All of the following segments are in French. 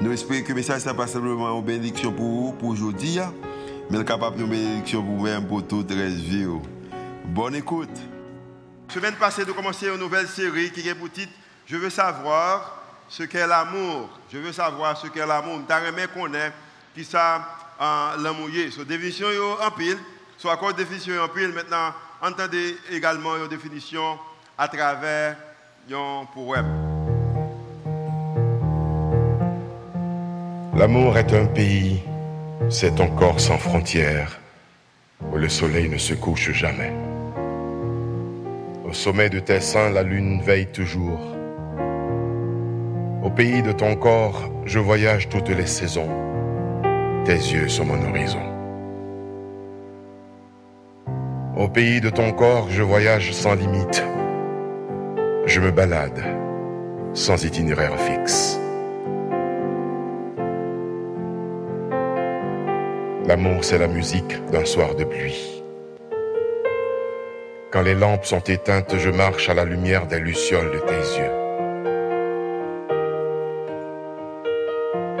Nous espérons que le message n'est pas simplement une bénédiction pour vous, pour aujourd'hui, hein, mais capable de bénédiction pour vous-même, pour toute la vie. Bonne écoute. Semaine passée, nous commençons une nouvelle série qui est pour titre Je veux savoir ce qu'est l'amour. Je veux savoir ce qu'est l'amour. Nous qu'on est qui ça l'amour. So, définition en pile, soit encore définition en pile? Maintenant, entendez également une définition à travers un poème. L'amour est un pays, c'est encore sans frontières, où le soleil ne se couche jamais. Au sommet de tes seins, la lune veille toujours. Au pays de ton corps, je voyage toutes les saisons tes yeux sont mon horizon. Au pays de ton corps, je voyage sans limite. Je me balade sans itinéraire fixe. L'amour, c'est la musique d'un soir de pluie. Quand les lampes sont éteintes, je marche à la lumière des lucioles de tes yeux.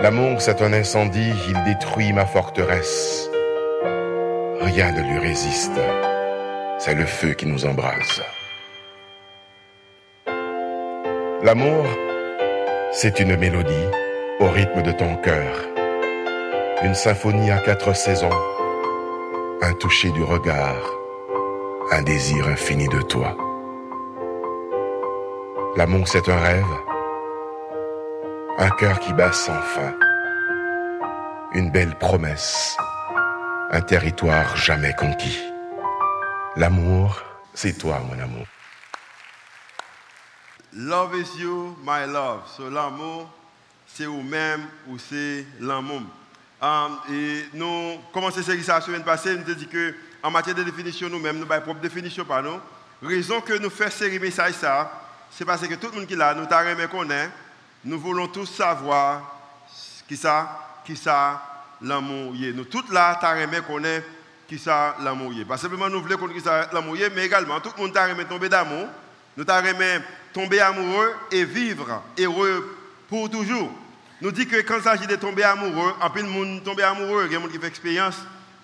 L'amour, c'est un incendie, il détruit ma forteresse. Rien ne lui résiste. C'est le feu qui nous embrase. L'amour, c'est une mélodie au rythme de ton cœur. Une symphonie à quatre saisons. Un toucher du regard. Un désir infini de toi. L'amour, c'est un rêve un cœur qui bat sans fin. Une belle promesse. Un territoire jamais conquis. L'amour, c'est toi, mon amour. Love is you, my love. So l'amour, c'est vous-même ou c'est l'amour. Um, et nous commençons cette la semaine passée, nous avons dit que en matière de définition, nous-mêmes, nous avons propre définition par nous. Raison que nous faisons série message ça, c'est parce que tout le monde qui est là, nous qu'on connaît nous voulons tous savoir qui ça, qui ça l'amour Nous tous là, nous aimé connaître qui ça l'amour Pas simplement nous voulons connaître qui l'amour mais également tout le monde t'a aimé tomber d'amour. Nous t'a aimé tomber amoureux et vivre heureux pour toujours. Nous dit que quand il s'agit de tomber amoureux, en plus de monde tomber amoureux, il y a des gens qui font expérience,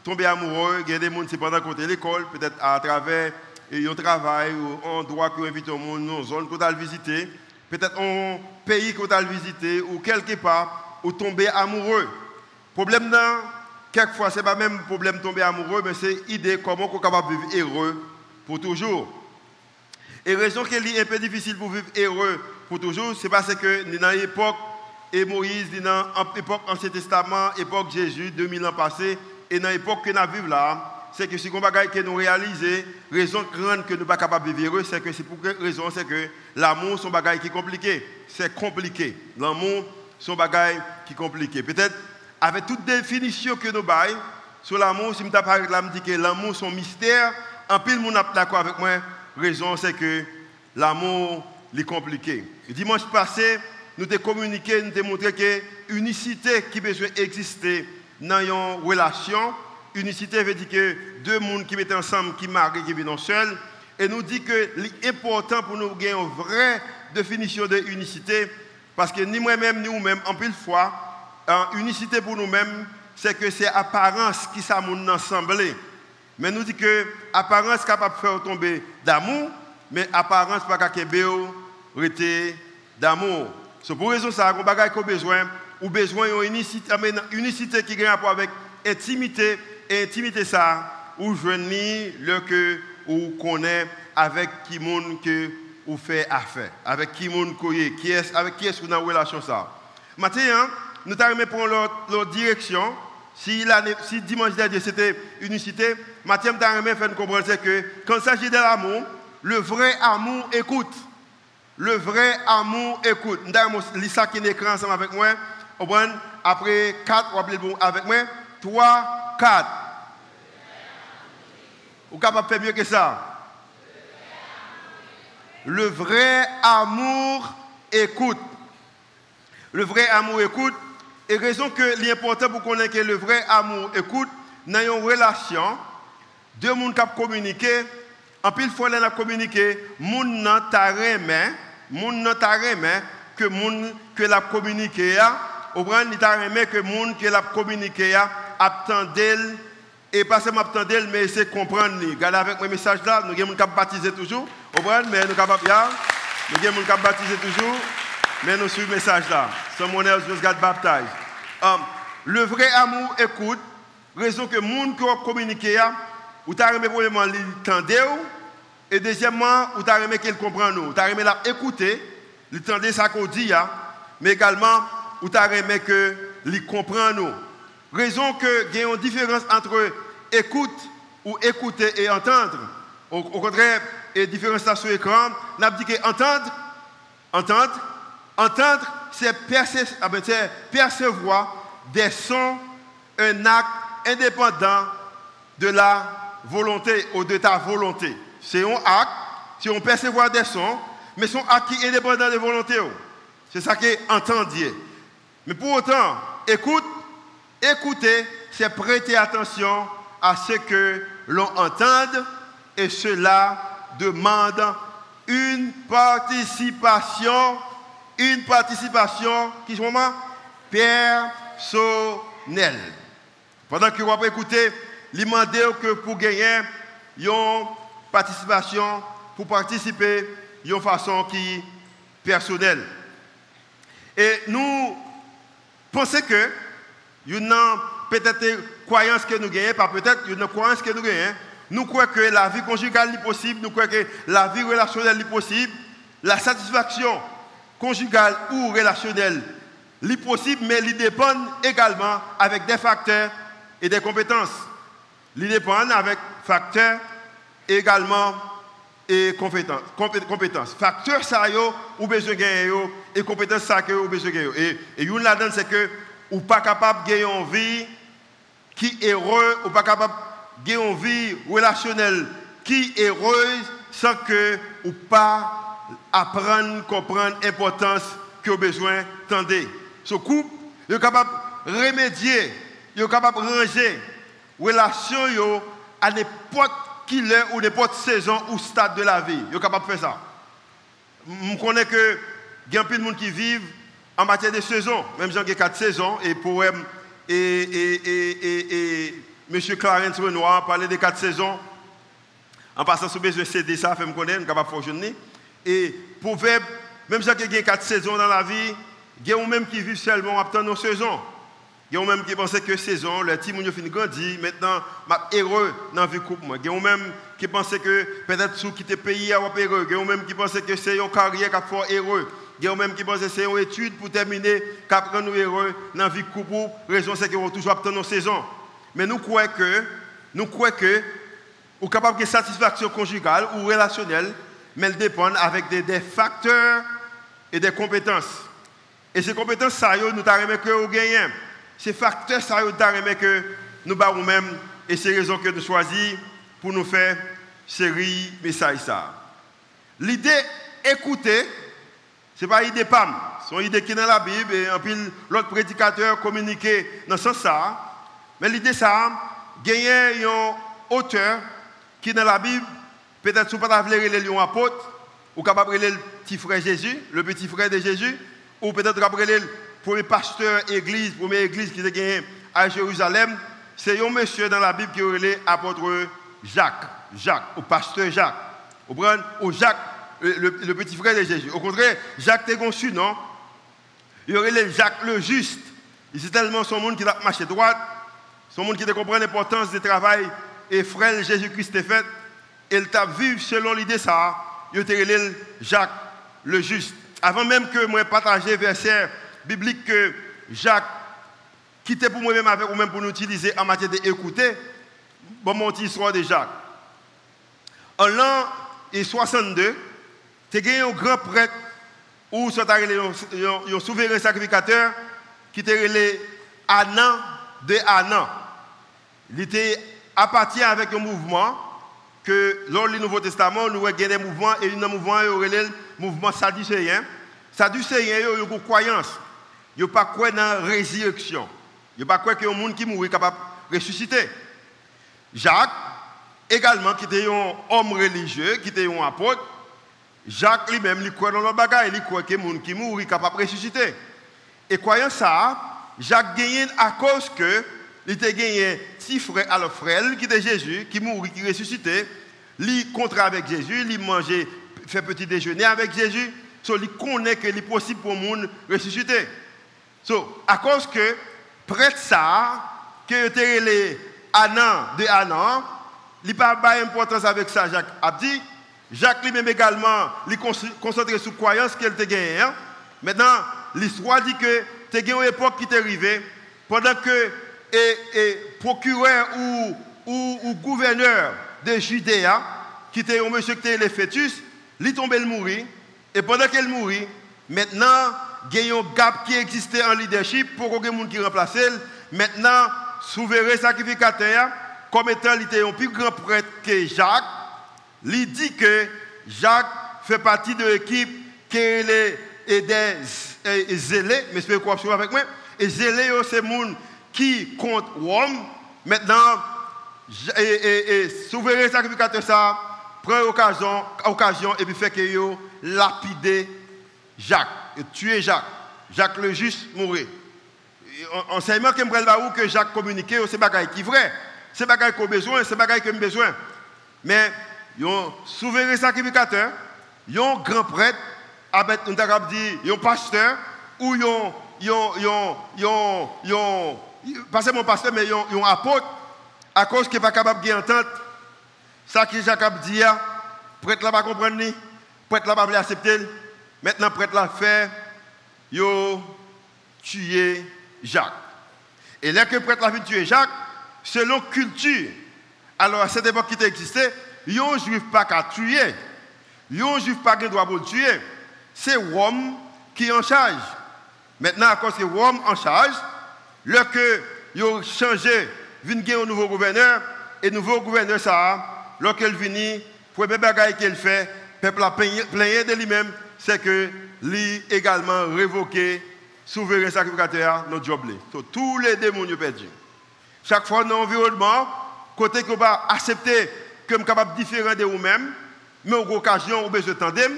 tomber amoureux, il y a des gens qui pendant côté l'école, peut-être à travers un travail ou un endroit qui invite au monde, une zone qu'on a visiter peut-être un pays qu'on a visité ou quelque part, ou tomber amoureux. Problème là, quelquefois, ce n'est pas même problème tomber amoureux, mais c'est l'idée comment on est vivre heureux pour toujours. Et raison qu'elle est un peu difficile pour vivre heureux pour toujours, c'est parce que dans l'époque, et Moïse, dans l'époque Ancien Testament, époque Jésus, 2000 ans passés, et dans l'époque que nous vivons là, c'est que si on bagaille que nous réalisons, raison grande que nous ne sommes pas capables de vivre, c'est que c'est pour quelle raison? C'est que l'amour, c'est un bagaille qui est compliqué. C'est compliqué. L'amour, c'est un bagaille qui est compliqué. Peut-être, avec toute définition que nous baillons sur l'amour, si je parle là, je que l'amour, c'est un mystère. En pile, mon d'accord avec moi. Raison, c'est que l'amour, est compliqué. Dimanche passé, nous avons communiqué, nous avons montré que l'unicité qui besoin d'exister dans une relation, Unicité veut dire que deux mondes qui mettent ensemble, qui marient, qui vivent seuls. Et nous dit que l'important pour nous gagner une vraie définition de unicité, parce que ni moi-même, ni vous-même, en pile fois, unicité pour nous-mêmes, c'est que c'est apparence qui s'amoule ensemble. Mais nous dit que apparence capable de faire tomber d'amour, mais apparence pas capable de d'amour. C'est pour raison ça qu'on a besoin, ou besoin d'une unicité, qui a rapport avec intimité intimité ça, ou le que ou connaît avec qui monde que fait affaire, avec qui monde est avec qui est dans une relation ça. Maintenant, hein, nous t'avons prendre l'autre direction. Si, dimanche dernier c'était unicité, Mathieu t'a fait comprendre que quand il s'agit de l'amour, le vrai amour écoute. Le vrai amour écoute. Nous ça qui écran ensemble avec moi. Après 4, vous avec moi 3, 4. Vous capable de faire mieux que ça? Le vrai amour écoute. Le vrai amour écoute. Et raison que l'important pour connaître que le vrai amour écoute, dans une relation, deux personnes qui communiquent, en pile fois, communiqué, moun nan ta remè, moun nan ta remè, que moun que l'a communiqué, au grand, il t'a remè que moun que l'a communiqué, attendel, et pas seulement attendel, mais c'est comprendre. Regardez avec mes messages là, nous avons des baptiser toujours, au grand, mais nous sommes capables, nous avons des baptiser toujours, mais nous suivons le message là. Someone else just got baptized. Um, le vrai amour écoute, raison que moun ou l'entendre, et deuxièmement, ou t'as remis qu'il comprend nous. T'as remis l'écouter, l'entendre ça qu'on dit, mais également, ou t'as remis que il comprend nous. Raison que il y a une différence entre écoute ou écouter et entendre. Au, contraire, il y a une différence sur l'écran. On a dit que entendre, entendre, entendre, c'est ah ben, percevoir des sons, un acte indépendant de la volonté ou de ta volonté. C'est un acte, si on percevoir des sons, mais son acte qui est indépendant de volonté. Oh. C'est ça qui est entendu. Mais pour autant, écoute, écouter, c'est prêter attention à ce que l'on entende et cela demande une participation, une participation qui est vraiment personnelle. Pendant que vous avez écouté, que pour gagner une participation, pour participer d'une façon qui personnelle. Et nous pensons que une peut-être croyance que nous gagnons, pas peut-être une croyance que nous gagnons. Nous croyons que la vie conjugale est possible, nous croyons que la vie relationnelle est possible, la satisfaction conjugale ou relationnelle est possible, mais il dépend également avec des facteurs et des compétences. Il dépend avec facteurs également et compétences. compétences. Facteurs ça ou besoin gagner et compétences ça ou besoin gagner. Et et une là-dedans c'est que ou pas capable de gagner une vie qui est heureuse, ou pas capable de gagner une vie relationnelle qui est heureuse sans que ou pas apprendre, comprendre l'importance que vous besoin d'entendre. Ce couple, est capable de remédier, est capable de ranger relation à n'importe qui est ou n'importe saison ou stade de la vie. Vous capable de faire ça. Je connais que il y a plein de monde qui vivent en matière de saison. Même j'ai quatre saisons et poème et, et, et, M. Clarence Renoir parlait des quatre saisons. En passant sur besoin CD, ça fait me connaître, capable de Et proverbe, même si a quatre saisons dans la vie, il y a même qui vivent seulement en nos saisons. Il y a même qui pensent que saison, le petit moun fin grandi, maintenant, je suis heureux dans la vie couple. Il y a même qui pensent que peut-être sous quitter le pays, je suis heureux. Il y a même qui pensent que c'est une carrière qui est heureux. Il y a même qui pensent que c'est une étude pour terminer, qui rend nous heureux dans la vie couple. La raison, c'est qu'ils vont toujours obtenir nos saisons. Mais nous croyons que, nous croyons que, ou capable de satisfaction conjugale ou relationnelle, mais elle dépend avec des, facteurs et des compétences. Et ces compétences, ça, nous avons que nous gagnons. Ces facteurs, ça, que nous avons même. Et c'est raison que nous choisissons pour nous faire série message ça. L'idée écouter, ce n'est pas l'idée PAM. C'est une idée qui est dans la Bible et plus l'autre prédicateur communiqué dans ce sens. Mais l'idée ça, gagner un auteur qui est dans la Bible, peut-être si vous ne pas les apôtre, ou capable de le petit frère Jésus, le petit frère de Jésus, ou peut-être capable le premier pasteur église, première église qui était à Jérusalem, c'est un monsieur dans la Bible qui est l'apôtre Jacques, Jacques, ou pasteur Jacques. Ou Jacques, le, petit frère de Jésus. Au contraire, Jacques était conçu, non? Il aurait Jacques le juste. C'est tellement son monde qui a marché droite, son monde qui comprend l'importance du travail et frère Jésus-Christ est fait. Il t'a vu selon l'idée ça, il a Jacques le juste. Avant même que moi partage verset biblique que Jacques quittait pour moi-même avec ou même pour nous utiliser en matière d'écouter, bon mon histoire de Jacques. En l'an 62, tu as un grand prêtre ou un souverain sacrificateur qui était Anan de Anan. Il était appartient avec un mouvement que lors du Nouveau Testament, nous avons des mouvements et un mouvement, le mouvement sadducéen. Sadducéen, ils ont une croyance. Ils n'ont pas quoi dans la résurrection. Ils n'ont pas quoi a un monde qui mourit capable de ressusciter. Jacques, également, qui était un homme religieux, qui était un apôtre, Jacques lui-même, il croit dans le bagage, il croit que monde qui mourit capable de ressusciter. Et croyant ça, Jacques gagne à cause que il était gagné petit frère, alors frère, qui était Jésus, qui mourit, qui ressuscitait, il contre avec Jésus, il mangeait, fait petit déjeuner avec Jésus, il connaît que est possible pour le monde ressusciter. So, à cause que, près ça, que était les Anan de Anan, il n'a pas d'importance avec ça, Jacques a dit. Jacques lui-même également, il concentré sur la croyance qu'elle a gagnée. Hein. Maintenant, l'histoire dit que tu as une époque qui t'est arrivée, pendant que et, procureur ou, ou, gouverneur de hein, qui était un monsieur qui était le fœtus, il est tombé mourir. Et pendant qu'il mourit, maintenant, il y a un gap qui existait en leadership pour que monde qui remplace. Maintenant, souverain sacrificateur, comme étant un plus grand prêtre que Jacques, il dit que Jacques fait partie de l'équipe qui est des zélés, mais c'est quoi avec moi, et zélés, c'est les gens qui compte Rome. Maintenant, et, souverain sacrificateur ça prend occasion, occasion et puis fait que yo lapider Jacques, tuer Jacques. Jacques le juste mourir. Enseignement que me que Jacques communiquait, c'est bagaille qui vrai. C'est bagaille qu'on a besoin, c'est bagaille qu'on a besoin. Mais un souverain sacrificateur, un grand prêtre, avec un pasteur ou un pas mon pasteur, mais ils ont un apôtre, à cause qu'il n'est pas capable d'entendre ça que Jacob dit, hein. prêtre là pas comprendre, prêtre là pas accepter. Maintenant, prêtre là fait, yo tué Jacques. Et là que prêtre là fait tuer Jacques, selon culture, alors à cette époque qui existait, yon juif pas qu'à tuer, yon juif pas qui doit le tuer, c'est Rome qui est en charge. Maintenant, à cause que Rome en charge, Lorsque ont changé, vient un nouveau gouverneur, et le nouveau gouverneur, ça, lorsqu'il vient, pour le bagage qu'il fait, le peuple a plaigné de lui-même, c'est que lui également révoqué souverain sacrificateur notre job. tous les démons ont perdu. Chaque fois dans l'environnement, côté que va accepter comme capable différent de vous-même, mais aux occasions, vous besoin de tandem,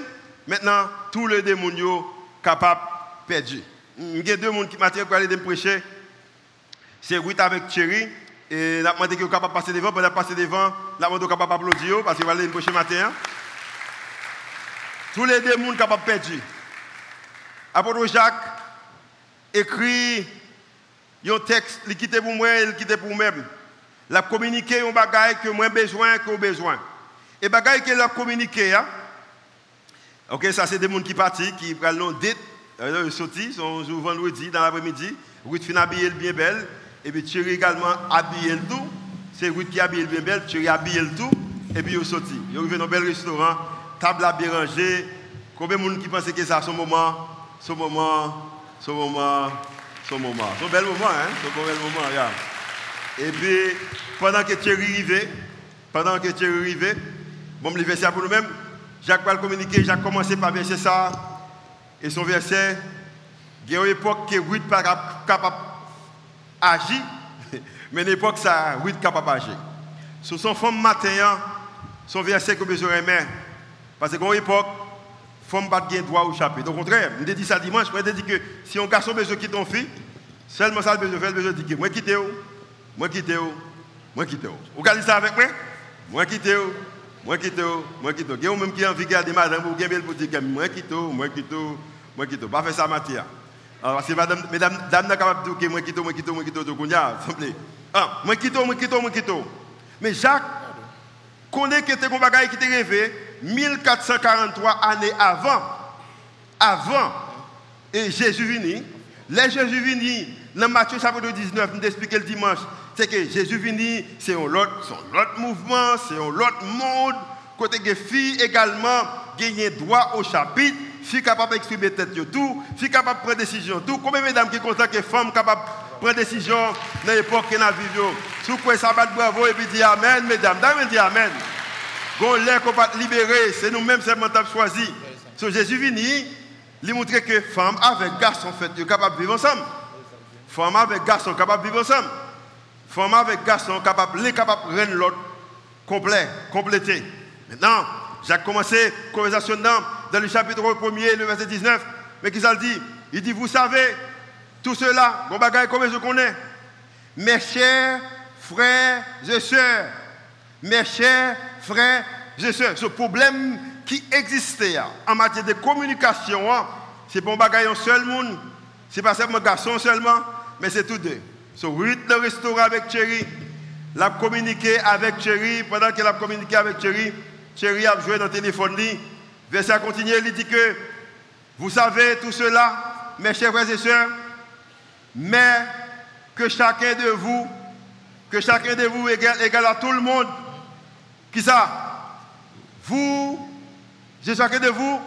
maintenant, tous les démons sont capables de perdre. Il y a deux personnes qui m'ont aller me prêcher. C'est Ruth avec Thierry. Et la demandé qu'il capable de passer devant. Pendant passer devant, la demandé capable d'applaudir parce qu'il va aller le prochain matin. Tous les démons capables de perdre. Apôtre Jacques écrit un texte, il quitte pour moi, il quitte pour moi-même. La communiqué un bagage que moi besoin, que besoin. Et bagage qu'il a communiqué, hein? ok, ça c'est des gens qui partent, qui prennent date, euh, ils sortent, ils sont vendredi dans l'après-midi, Ruth fin habillée bien belle. Et puis Thierry également habillé le tout. C'est Ruth qui habille bien belle, Thierry habillé le tout. Et puis ils sont sortis. Ils arrivent dans un bel restaurant, table à bien rangée. Combien de monde qui pensent que c'est son moment, son moment, son moment, son moment. Un bel moment, hein? Un bel moment, regarde. Et puis, pendant que Thierry arrivait, pendant que Thierry arrivait, bon, le verset pour nous-mêmes, Jacques va le communiquer, Jacques commencé par verser ça. Et son verset, il y a une époque que Ruth pas capable agit, mais à l'époque, ça, oui, capable d'agir. Sur son femme matin, son verset que besoin aimer. Parce qu'à l'époque, femme pas de droit au chapitre. Au contraire, je dit ça dimanche, je dit que si un garçon besoin quitter ton fille, seulement ça besoin faire, besoin dire moi quitte où, moi quitte où, moi quitte où. Vous regardez ça avec moi? Moi quitte où, moi quitte où, moi quitte où. Il y a même qui a envie de garder madame pour gagner pour dire moi quitte où, moi quitte où, moi quitte où. Pas faire ça matière. Alors, c'est madame, mesdames, dame n'a capable de dire que moi quitte, moi quitte, moi quitte, tout plaît. Ah, moi quitte, moi quitte, moi quitte. Mais Jacques connaît que c'était un bagage qui était rêvé 1443 années avant. Avant. Et Jésus venu. Les Jésus venu, dans Matthieu chapitre 19, nous expliqué le dimanche, c'est que Jésus venu, c'est un autre, mouvement, c'est un autre monde. Côté que filles également gagné droit au chapitre fille capable d'exprimer tête tout, fille capable de prendre décision tout. Combien de mesdames qui sont que femmes capables prendre décision dans l'époque que nous vivons? Si vous pouvez savoir bravo et puis dire Amen, mesdames. D'ailleurs, dire Amen. Quand l'air qu'on va libérer, c'est nous-mêmes seulement qui choisi. So, Jésus venu, il montre que femme avec garçon, fait, sont capables de vivre ensemble. Femme avec garçon, capable de vivre ensemble. Femme avec garçon, capable, les capables de rendre l'autre complet, complété. Maintenant, j'ai commencé la conversation dans, dans le chapitre 1er, le verset 19. Mais qui ça le dit? Il dit, vous savez, tout cela, bon bagage comme je connais. Mes chers frères et sœurs, mes chers frères et sœurs, ce problème qui existait en matière de communication, hein, c'est bon bagage un seul monde, c'est pas seulement garçon seulement, mais c'est tous deux. So, Ruth le restaurant avec Thierry, l'a communiqué avec Thierry, pendant qu'elle a communiqué avec Thierry, Thierry a joué dans le téléphone. Verset continue, il dit que vous savez tout cela, mes chers frères et sœurs, mais que chacun de vous, que chacun de vous égale, égale à tout le monde. Qui ça? Vous, j'ai chacun de vous,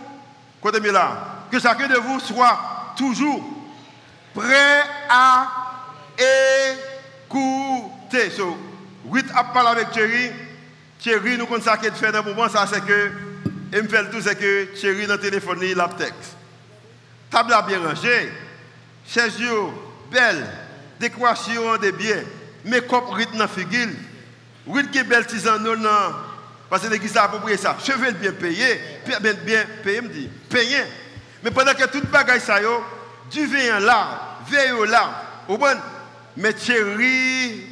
côté là, que chacun de vous soit toujours prêt à écouter. So, oui, à parler avec Thierry. Thierry, nous connaissons ça qu'il fait dans le moment, ça c'est que, et me fait tout, c'est que Thierry dans le téléphone, il a texte. Table à bien rangée, chaises belle, décoration des biens, mais comme rythme dans la figure, rythme qui est belle tisane non, parce que l'église a approprié ça. Cheveux bien payé, bien, bien payé, me dit, payé. Mais pendant que tout bagaille ça, yo, du vin là, veille là, au bon, mais Thierry,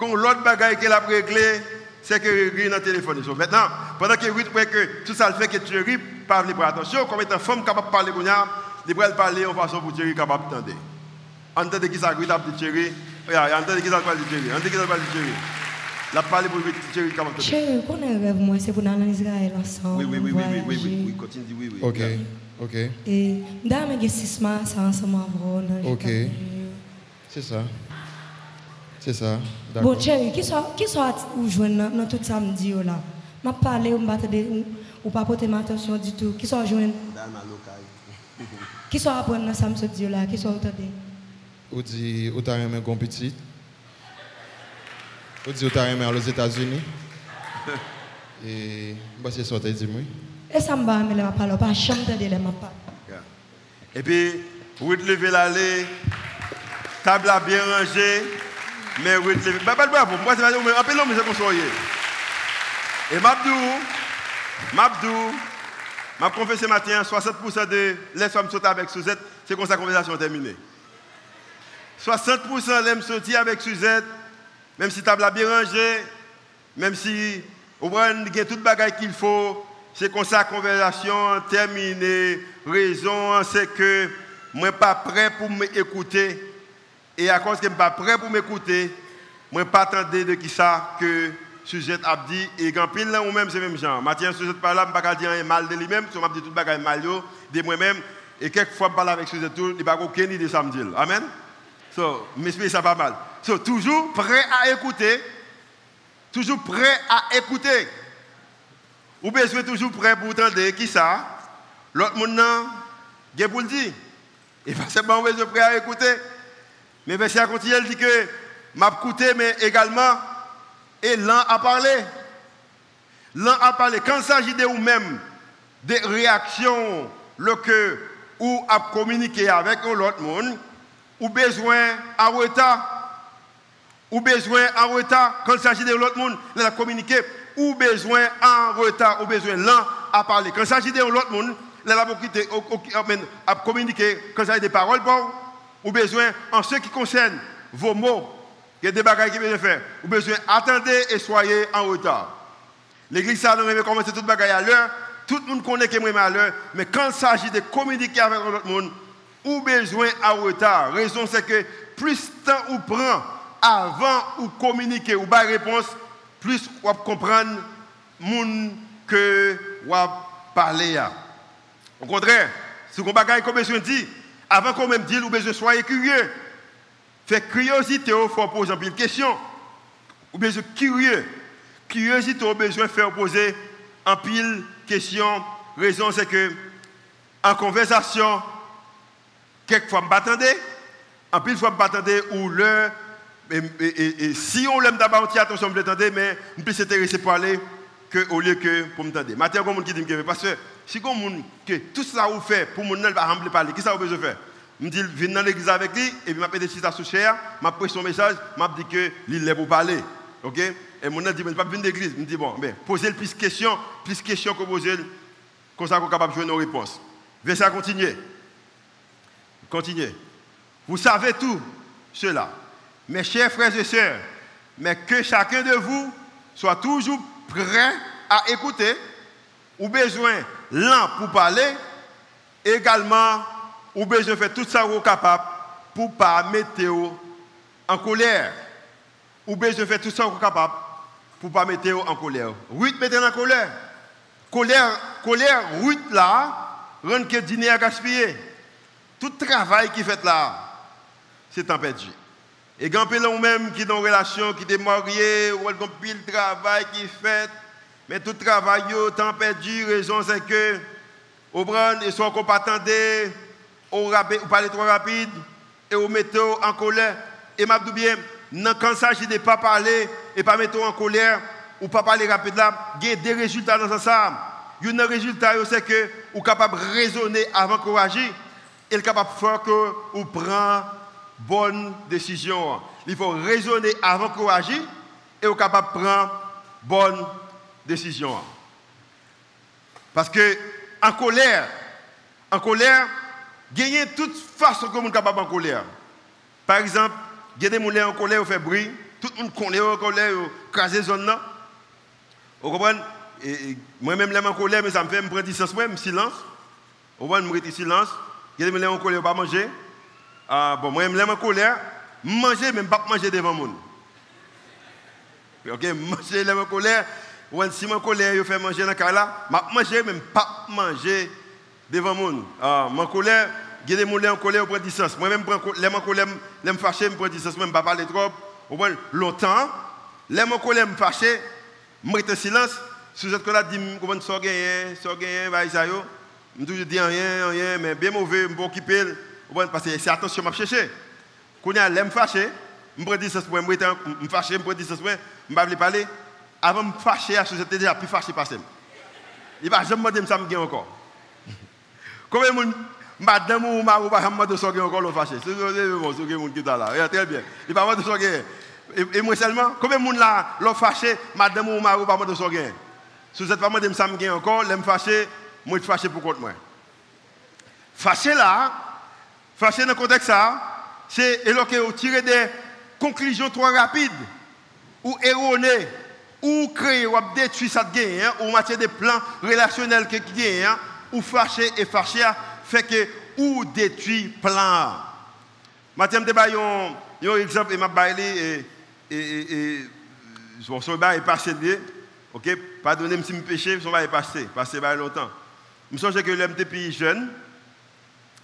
l'autre bagaille qu'elle a réglé, c'est que Thierry dans le téléphone. Maintenant, pendant que Ruth que tout ça le fait que Thierry parle pour attention, comme étant femme capable de parler, il va parler en façon pour Thierry capable d'entendre. Entendez qui ça Ruth a dit Thierry. Entendez qui ça parle de Thierry. Entendez qui ça de Thierry. La parole pour Thierry Kamantode. Thierry, connais rêve moi, c'est pour aller en Israël ensemble. Oui, oui, oui, oui, oui, oui, oui, continue, oui, oui. OK. OK. Et dame que six mois ça ensemble avant. OK. C'est ça. C'est ça. Bon Thierry, qui soit qui soit ou joindre dans tout samedi oh là. M'a parlé on battre ou pas porter ma attention du tout. Qui soit joindre dans ma local. Qui soit apprendre dans samedi oh là, qui soit entendre. Ou dit ou t'a un petit Ou dit ou t'as aimé aux États-Unis. Et bah c'est ça t'as dit moi. Et ça me va mais m'a parler pas chambre de les m'a parler. Et puis vous te lever l'aller table à bien rangée. Mais oui, bah, bah, bravo, moi c'est pas mais appelons mais c'est qu'on Et Mabdou, Mabdou, m'a confessé ce matin, 60% de les femmes sautent avec Suzette, c'est comme ça la conversation est terminée. 60% l'aiment sortir avec Suzette, même si table a bien rangé, même si on y a toute bagaille qu'il faut, c'est comme ça la conversation terminée. Raison, c'est que moi pas prêt pour m'écouter. Et à cause que je ne suis pas prêt pour m'écouter, je ne pas attendre de qui ça que sujet a dit. Et quand là, ou même c'est même genre. Mathieu, sujet par là, je ne pas dire mal de lui-même, je vais dire tout le mal de moi-même. Et quelquefois, je parle avec sujet tout, il n'y a aucune idée de ça me. Amen. So, m'explique ça pas mal. So, toujours prêt à écouter. Toujours prêt à écouter. Ou bien toujours prêt pour entendre qui ça. L'autre monde, il pour le dire. Et pas seulement besoin prêt à écouter. Mais verset continue, il dit que m'a écouté, mais également, et l'un a parlé. L'un a parlé. Quand il s'agit de vous-même, des réactions, le que, ou à communiquer avec l'autre monde, ou besoin en retard, ou besoin en retard, quand il s'agit de l'autre monde, il a communiqué, ou besoin en retard, ou besoin l'un à parler. Quand il s'agit de l'autre monde, il a communiqué, quand il s'agit des paroles, bon, ou besoin, en ce qui concerne vos mots, il y a des bagages qui besoin faire. Ou besoin, attendez et soyez en retard. L'église, ça, nous commencer tout bagaille à l'heure. Tout le monde connaît que moi à l'heure. Mais quand il s'agit de communiquer avec l'autre monde, ou besoin en retard. Raison, c'est que plus temps ou prend avant ou communiquer ou pas réponse, plus on comprendre monde que ou parler. Au contraire, ce qu'on bagaille comme je dis, avant qu'on même dise, ou besoin soyez curieux. Fait curiosité, il faut poser une question. Ou besoin curieux. Curiosité, au besoin faire poser en pile question. Raison, c'est que en conversation, quelquefois, je m'attendais. en fois, je attendre ou l'heure. Et, si on l'aime d'abord, on attention, je l'attendre, mais je suis plus intéressé pour aller que, au lieu que pour me tendre. Maintenant, il y a gens qui parce que si que tout ça vous fait pour mon va parler, qu'est-ce que vous besoin faire? Je dis, viens dans l'église avec lui, et puis je vais des sous cher, je prêche son message, je dis que il est pour parler. OK? Et mon dit, je ne pas venir d'église. Je dis, bon, mais posez le plus de questions, plus de questions que poser, comme ça qu'on est capable de jouer nos réponses. Verset continuer. Continuez. Vous savez tout cela. Mes chers frères et sœurs, mais que chacun de vous soit toujours prêt à écouter, ou besoin lent pour parler, également, ou besoin de faire tout ça vous capable pour ne pas mettre en colère. Ou besoin de faire tout ça vous capable pour ne pas mettre en colère. Ruth mettez en colère. Colère, colère, Ruth là, rend que dîner à gaspiller. Tout travail qui fait là, c'est temps perdu. Et quand on même qui dans relation, qui est marié, ou a pile travail qui fait, mais tout travail, temps perdu, raison c'est que, au brand, et soit qu'on pas ou parlez trop rapide, et vous mettez en colère. Et m'a bien, quand s'agit de ne pas parler et pas mettre en colère, ou pas parler rapide là, il y a des résultats dans ça. Il y a un résultat, c'est que êtes capable de raisonner avant de agir, et capable de faire que vous prenez bonne décision. Il faut raisonner avant de agir, et vous capable de prendre bonne décision. Parce que en colère, en colère, gagner toute façon que vous capable en colère. Par exemple, il des en colère, vous fait bruit, tout le monde connaît en colère, craser zone là. Vous comprenez? Moi-même, je suis en colère, mais ça me fait me prendre distance, moi, silence. Vous comprenez, me silence. Il y a des gens en colère, pas manger. Ah, bon, moi, je suis en colère, manger, même pas manger devant. Ok, manger, je en colère. Si je colère, je fais manger dans le cas là, je manger, pas manger devant le monde. Ah, ma colère, il en colère, je prends distance. Moi-même, je suis en colère, je me fâche, je prends distance, je ne pas parler trop. Longtemps, les en colère, me fâche, je reste silence. Si vous êtes là, je dis, comment ça va ça. Je toujours dis rien, rien, mais bien mauvais, je vais occuper. Parce que c'est attention, je vais chercher. Quand je me fâcher, je prends distance, je me fâche, je prends distance, je ne vais pas parler. Avant de me fâcher, j'étais déjà plus fâché par ça. Il va jamais me demander ça me encore. Combien de monde madame ou ma ou pas me demander encore le fâché. C'est bon, c'est le monde qui est là. Très bien. Il va me demander et, moi seulement, combien de monde là, l'ont fâché, madame ou ma ou pas de son gain. Si vous n'êtes pas de ça me encore, l'aime fâché, moi je fâché pour contre moi. Fâché là, fâché dans le contexte ça, c'est que tirer des conclusions trop rapides ou erronées ou créer ou détruire ça gain hein, ou matière de plans relationnels hein, ou fâché et fâché fait que ou détruit plan. Mathieu me débat un exemple et m'a bailé et, son bail est passé de ok, pardonnez-moi si je péché, son bail est passé, passé longtemps. Je me souviens que l'homme était jeune,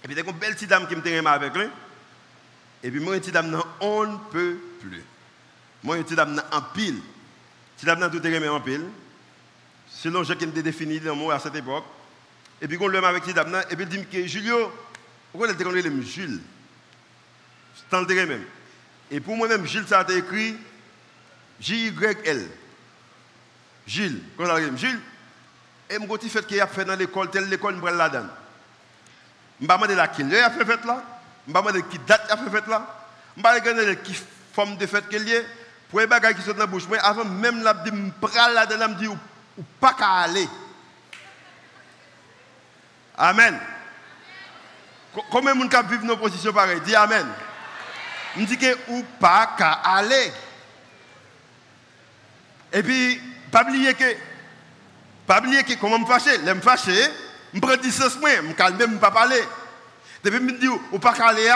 et puis il y a une belle petite dame qui me tenait avec lui, et puis moi, une petite dame, on ne peut plus. Moi, une petite dame, en pile. Petite dame, tout est en pile. Selon ce qui me défini dans moi à cette époque. Et puis, quand l'homme avec petite dame, et puis il dit que Julio, pourquoi elle était comme Jules? C'est le même. Et pour moi-même, Gilles, ça a été écrit J-Y-L. Gilles. Quand ça Gilles, et je me fait qu'il a fait dans l'école, telle l'école, je la donne. Je me demande laquelle il a fait fait là? Je me demande qui date a fait fait là? Je me demande qui forme de fait qu'il y a. Pour les bagages qui sont dans la bouche, avant même la dit, je prends la dedans, je dis, ou pas qu'à aller. Amen. Combien de gens nos positions pareilles Dis Amen. Je dis que ou pas qu'à aller. Et puis, pas oublier que, pas oublier que comment me fâcher, je me fâcher, je prends distance, je me calme, je ne pas parler. Depuis que je me dis ou pas qu'à aller,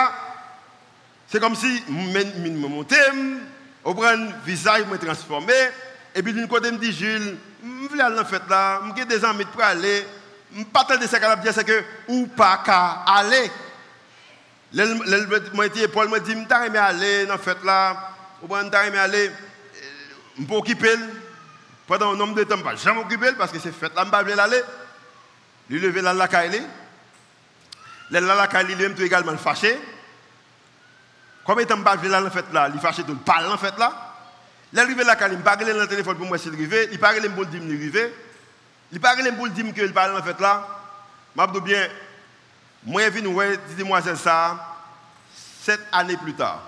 c'est comme si je me montais, je prends le visage, je me transforme, et puis d'une côté, je me dis, Jules, je veux aller en fête là, je des amis pour aller, je ne pas de ce qu'elle dire, c'est que ou pas aller. Paul m'a dit, je vais aller dans la fête là, je vais aller, je vais occuper. Pendant un nombre de temps, je ne vais jamais parce que c'est fête là, je vais aller. Lui lever là, la là, la caille, lui-même également fâché. Pas là en fait là, il fâché tout parle en fait là. Là quand il parle dans le téléphone pour moi arrivé, il dire il arrivé. Il parle pour dire que parle en fait là. Bien moi je viens ouais demoiselle ça années plus tard.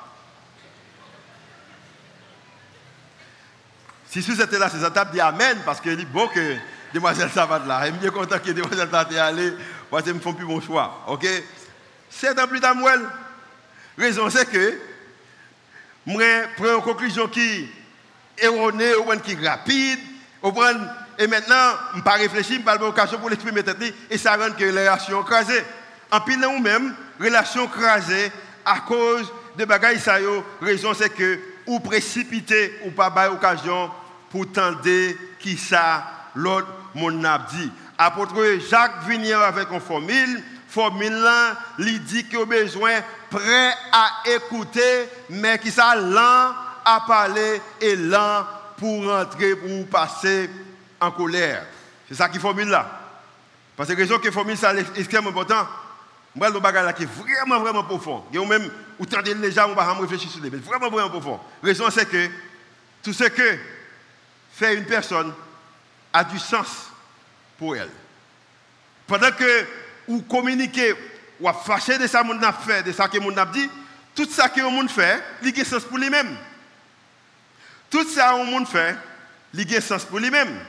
Si vous êtes là, c'est ça, dit Amen, parce que est bon que demoiselle ça va là. Je suis bien content que demoiselle ça est allée, parce qu'ils ne font plus mon choix. Ok? Sept ans plus tard, moi, raison c'est que moi, prends une conclusion qui est erronée, ou qui est rapide, et maintenant, je ne pas réfléchir, je ne pas l'occasion pour l'exprimer et ça rend que les relations crasées. En pile, nous même, relations crasées à cause de bagailles, ça raison c'est que ou précipiter ou pas avoir occasion pour tendre qui ça l'autre mon a dit. Apôtre Jacques venir avec une formule, formule là, il dit qu'il a besoin prêt à écouter, mais qui ça lent à parler et lent pour rentrer, pour passer en colère. C'est ça qui formule là. Parce que raison que formule ça est extrêmement important. Moi, le bagage là qui est vraiment, vraiment profond. Et même, ou tendez les gens, on va réfléchir sur les mais vraiment, vraiment profond. Raison, c'est que tout ce que fait une personne a du sens pour elle. Pendant que vous communiquez, ou fâché de ça que a fait, de ça que a dit, tout ça que monde fait, il a sens pour lui-même. Tout ça que monde fait, il a sens pour lui-même.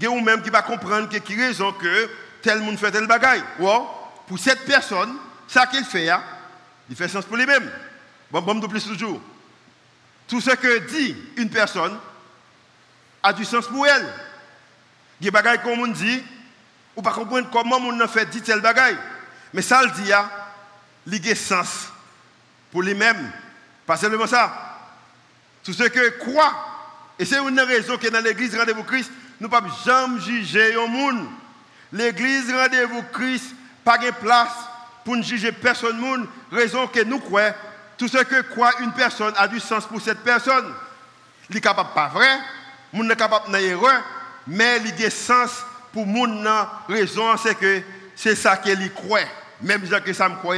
Il y a même qui va comprendre que qui raison que tel monde fait tel bagaille. Wow pour cette personne, ça qu'il fait, hein, il fait sens pour lui-même. Bon, bon, de plus toujours. Tout ce que dit une personne a du sens pour elle. Il y a des choses qu'on dit, ou pas comprendre comment on a fait dit tel bagaille. Mais ça le dit, hein, il a sens pour lui-même. Pas seulement ça. Tout ce que croit, et c'est une raison que dans l'église Rendez-vous Christ, nous ne pouvons jamais juger un monde. L'église Rendez-vous Christ pas de place pour ne juger personne, monde, raison que nous croyons, tout ce que croit une personne a du sens pour cette personne. Il est capable pas vrai, monde n'est capable d'erreur, mais il a sens pour monde raison c'est que c'est ça qu'il croit. Même si que ça me croit,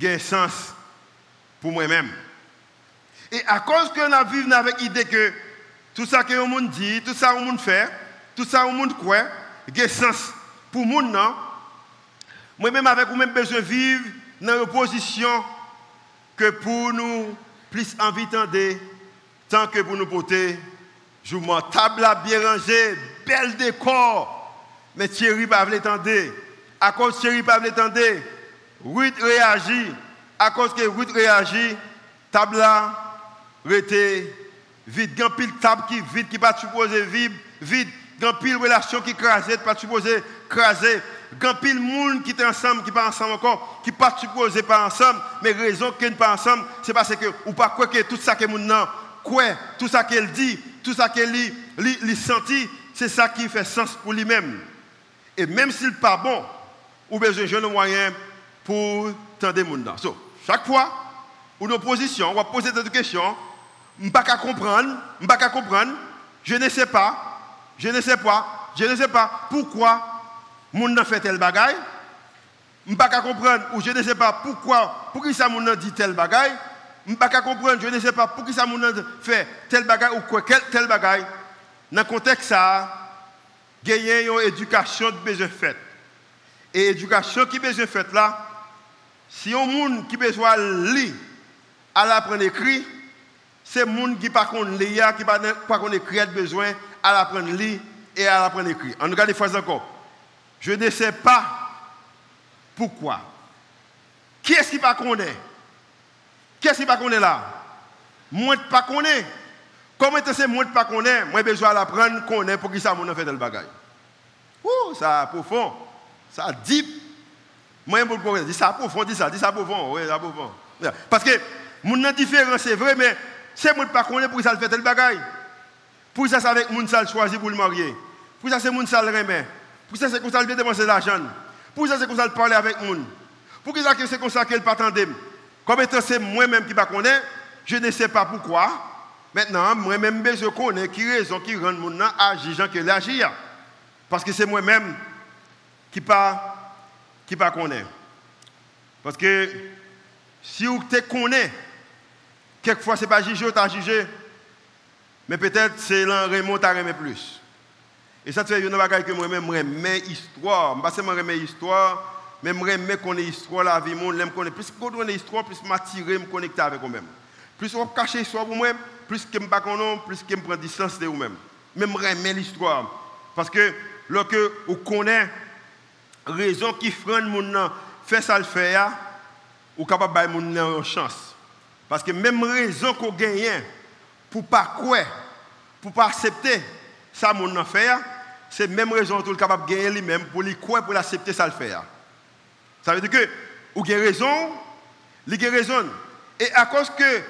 il a sens pour moi-même. Et à cause que nous vivons avec l'idée que tout ça que le monde dit, tout ça que le monde fait, tout ça que le monde croit, il a sens pour le monde, moi-même, avec vous-même, besoin de vivre dans une position que pour nous, plus envie de tant que pour nous porter, je m'en table bien rangée, bel décor, mais Thierry pas l'attendre. À cause de Thierry pas l'attendre, Ruth réagit. À cause que Ruth réagit, table là, rete vide. Grand pile table qui vide, qui pas supposé vivre, vide. Grand pile relation qui crase, pas supposé craser grand pile monde qui est ensemble, qui pas ensemble encore, qui pas supposé pas ensemble, mais raison qu'ils ne pas ensemble, c'est parce que ou pas quoi que tout ça que nan, quoi, tout ça qu'elle dit, tout ça qu'elle li, li, li senti, c'est ça qui fait sens pour lui-même. Et même s'il n'est pas bon, ou besoin de moyens pour tendre nan. So, chaque fois, ou nos positions, on va poser des questions, je ne pas comprendre, je pas comprendre, je ne sais pas, je ne sais pas, je ne sais pas pourquoi moun n'a fait tel bagaille, je ne pas comprendre ou je ne sais pas pourquoi, pour qui ça moun dit tel bagaille, je ne comprendre, je ne sais pas pour qui ça moun fait tel bagaille ou quoi tel bagaille. Dans le contexte ça, gagner une éducation de besoin faite. Et éducation qui besoin faite là, si un monde qui besoin lire, à l'apprendre écrit, c'est monde qui pas qu'on lire, qui pas qu'on écrit besoin à l'apprendre lire et à l'apprendre écrit. On regarde les phrases encore. Je ne sais pas pourquoi. Qui est-ce qui pas connaît Qui est-ce qui pas connaît là? Moi, pas connaît. Comment est-ce que moi, pas connaît Moi, besoin d'apprendre connaît pour que ça, mon fait le bagaille. Ouh, ça profond. Ça deep. Moi, je dis ça profond, dis ça, dis ça profond. Oui, ça profond. Parce que mon différent, c'est vrai, mais c'est moi pas connaît pour que ça le fait le bagaille. Pour ça, c'est avec mon ça choisi pour le marier. Pour ça, c'est mon ça le remet. Pour ça, c'est comme ça qu'il dépenser l'argent. Pour ça, c'est comme ça qu'il parle avec gens. Pour ça, c'est comme ça qu'il pas Comme étant c'est moi-même qui ne connais, je ne sais pas pourquoi. Maintenant, moi-même, je connais qui raison qui rend mon gens agir que l'agir. Parce que c'est moi-même qui pas qui pas. Parce que si vous te connaissez quelquefois, ce n'est pas juger, tu as jugé. Mais peut-être c'est l'un Raymond qui a plus. Et ça, c'est une chose que moi-même, j'aime histoire. Je ne sais pas histoire, mais j'aime qu'on ait histoire, la vie, j'aime qu'on plus qu'on ait histoire, plus m'attirer, me connecter avec vous-même. Plus on cache l'histoire pour moi, plus je ne pas plus que je prends distance de vous-même. Mais j'aime l'histoire. Parce que lorsque vous connaissez raison qui freine mon fait ça le faire, ou capable de donner une chance. Parce que même raison qu'on gagne pour pas quoi, pour pas accepter ça mon fait, c'est même raison tout capable de gagner lui-même pour lui quoi pour l'accepter ça le faire. Ça veut dire que ou avez raison, il raison. Et à cause que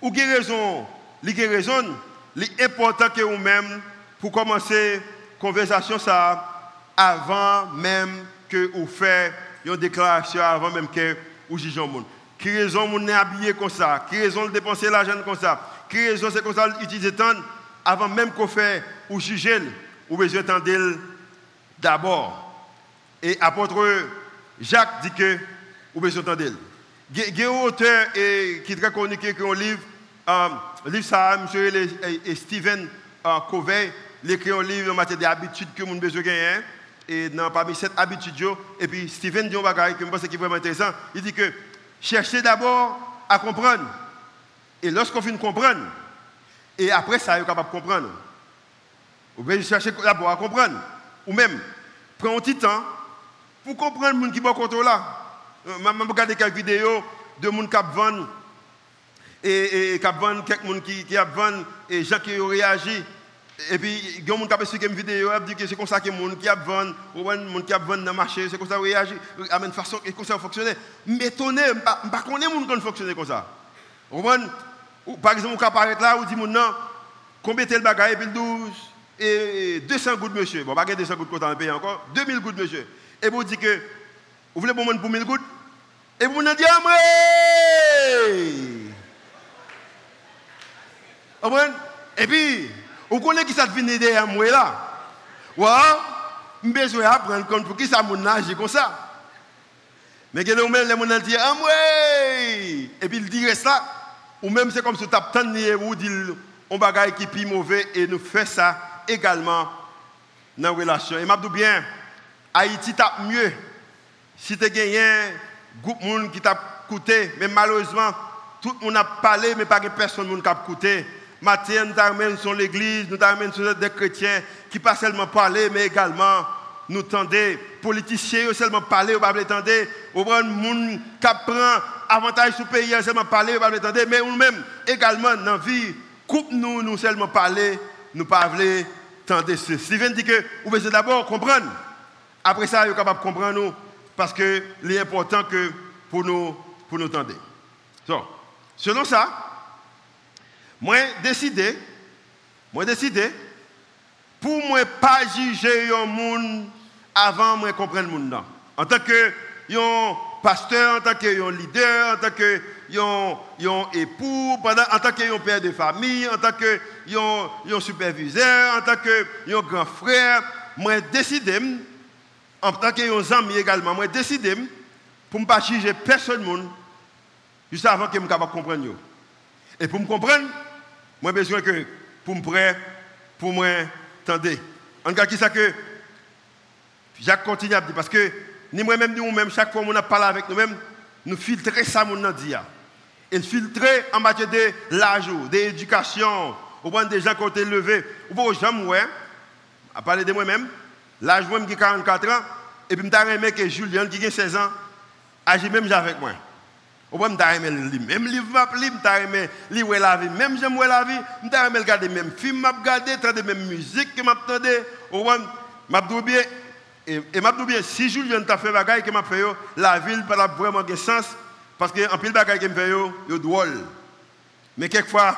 ou avez raison, il raison, il est important que vous-même pour commencer conversation ça avant même que vous faites une déclaration avant même que vous jugez le monde. Qui raison mon est habillé comme ça? Qui raison de dépenser l'argent comme ça? Qui raison c'est comme ça utiliser temps avant même qu'on fait ou juger? Ou besoin d'abord. Et apôtre Jacques dit que ou besoin d'entendre. Il y a un auteur qui est très connu qui écrit un livre, um, livre ça, M. et Stephen uh, Covey, il écrit un livre en matière d'habitudes que nous besoin gagner et dans parmi cette habitude, et puis Stephen dit un bagage que je pense qui est vraiment intéressant. Il dit que cherchez d'abord à comprendre. Et lorsqu'on finit de comprendre, et après ça, vous êtes capable de comprendre. Vous pouvez chercher d'abord à comprendre. Ou même, prendre un petit temps pour comprendre le monde qui contrôle là. Je euh, regarde quelques vidéos de gens qui vendent et, qui vendent quelques qui, qui vendent et gens qui ont réagi et puis, il y a des gens qui ont expliqué une vidéo, ils dit que c'est comme ça que les gens qui vendent, les gens qui vendent dans le marché, c'est comme ça qu'ils réagissent, de façon, et comme ça fonctionne. Mais étonné, je ne sais pas les gens qui fonctionnent comme ça. Par exemple, vous apparaître là, vous dites, non, combien le bagage, et puis 12, et 200 gouttes, monsieur. Bon, pas 200 gouttes dans le pays encore, 2000 gouttes, monsieur. Et vous dites que, vous voulez pour 1000 gouttes Et vous nous dites, ah, Et puis, vous connaissez qui ça devient derrière moi là? Ouais, je besoin d'apprendre compte pour qui ça mon âge comme ça. Mais que les gens disent Et puis il dit ça, ou même c'est comme si tu as tendu ou dit on bagaille qui est mauvais et nous fait ça également dans la relation. Et dis bien, Haïti tape mieux. Si tu as un groupe de monde qui t'a coûté, mais malheureusement, tout le monde a parlé, mais pas personne qui a coûté. Matin, nous t'amène sur l'église, nous t'amène sur des chrétiens qui pas seulement parler, mais également nous tendez, politiciens seulement parler, ou pas prendre monde qui prend avantage sur le pays, seulement parler, ou pas attendre, mais nous-mêmes également dans la vie, coupe nous, nous seulement parler, nous pas voulons tendre Steven dit que vous devez d'abord comprendre. Après ça, vous êtes capable de comprendre nous, parce que c'est important que pour nous, pour nous tendre. Selon ça, moi, décidé, moi décidé, pour moi pas juger un monde avant moi comprendre le monde. En tant que pasteur, en tant que leader, en tant que époux, en tant que père de famille, en tant que superviseur, en tant que grand frère, moi décidé, en tant que ami également, moi décidé pour ne pas juger personne juste avant que je capable comprendre. Et pour me comprendre, moi, besoin que, pour me prêt, pour moi, attendez. En cas, qui ça que Jacques continue à dire, parce que ni moi-même, ni nous-mêmes, chaque fois qu'on a parlé avec nous-mêmes, nous filtrons ça, mon dit. Et filtrer en matière de l'âge, d'éducation, au point des gens qui ont été levés. Ou pas, j'aime, ouais, à parler de moi-même, l'âge, moi, a 44 ans, et puis, je me que Julien, qui a 16 ans, agit même avec moi. Ou pas m'ta aimé même livre m'a m'ta aimé lire la vie même j'aime la vie. M'ta aimé regarder même film m'a regarder entendre même musique que m'a entendre ou pas m'a bien et m'a bien si Julien t'a fait bagaille que m'a fait la ville pas vraiment de sens parce que en pile bagaille que me fait yo drôle. Mais quelquefois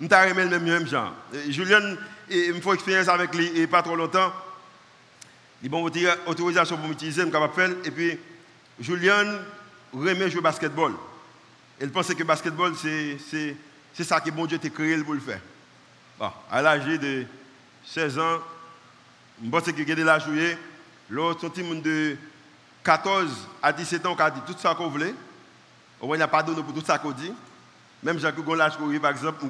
m'ta aimé le même genre. Julien il me faut expérience avec lui et pas trop longtemps il bon autorisation pour m'utiliser me capable faire et puis Julien remet jouer basketball elle pensait que basketball, c'est ça que bon Dieu t'a créé pour le faire. Bon, à l'âge de 16 ans, je pense que j'ai la jouer. L'autre, monde de 14 à 17 ans qui a dit tout ça qu'on voulait. Au moins, il n'a pas donné pour tout ça qu'on dit. Même Jacques gon par exemple,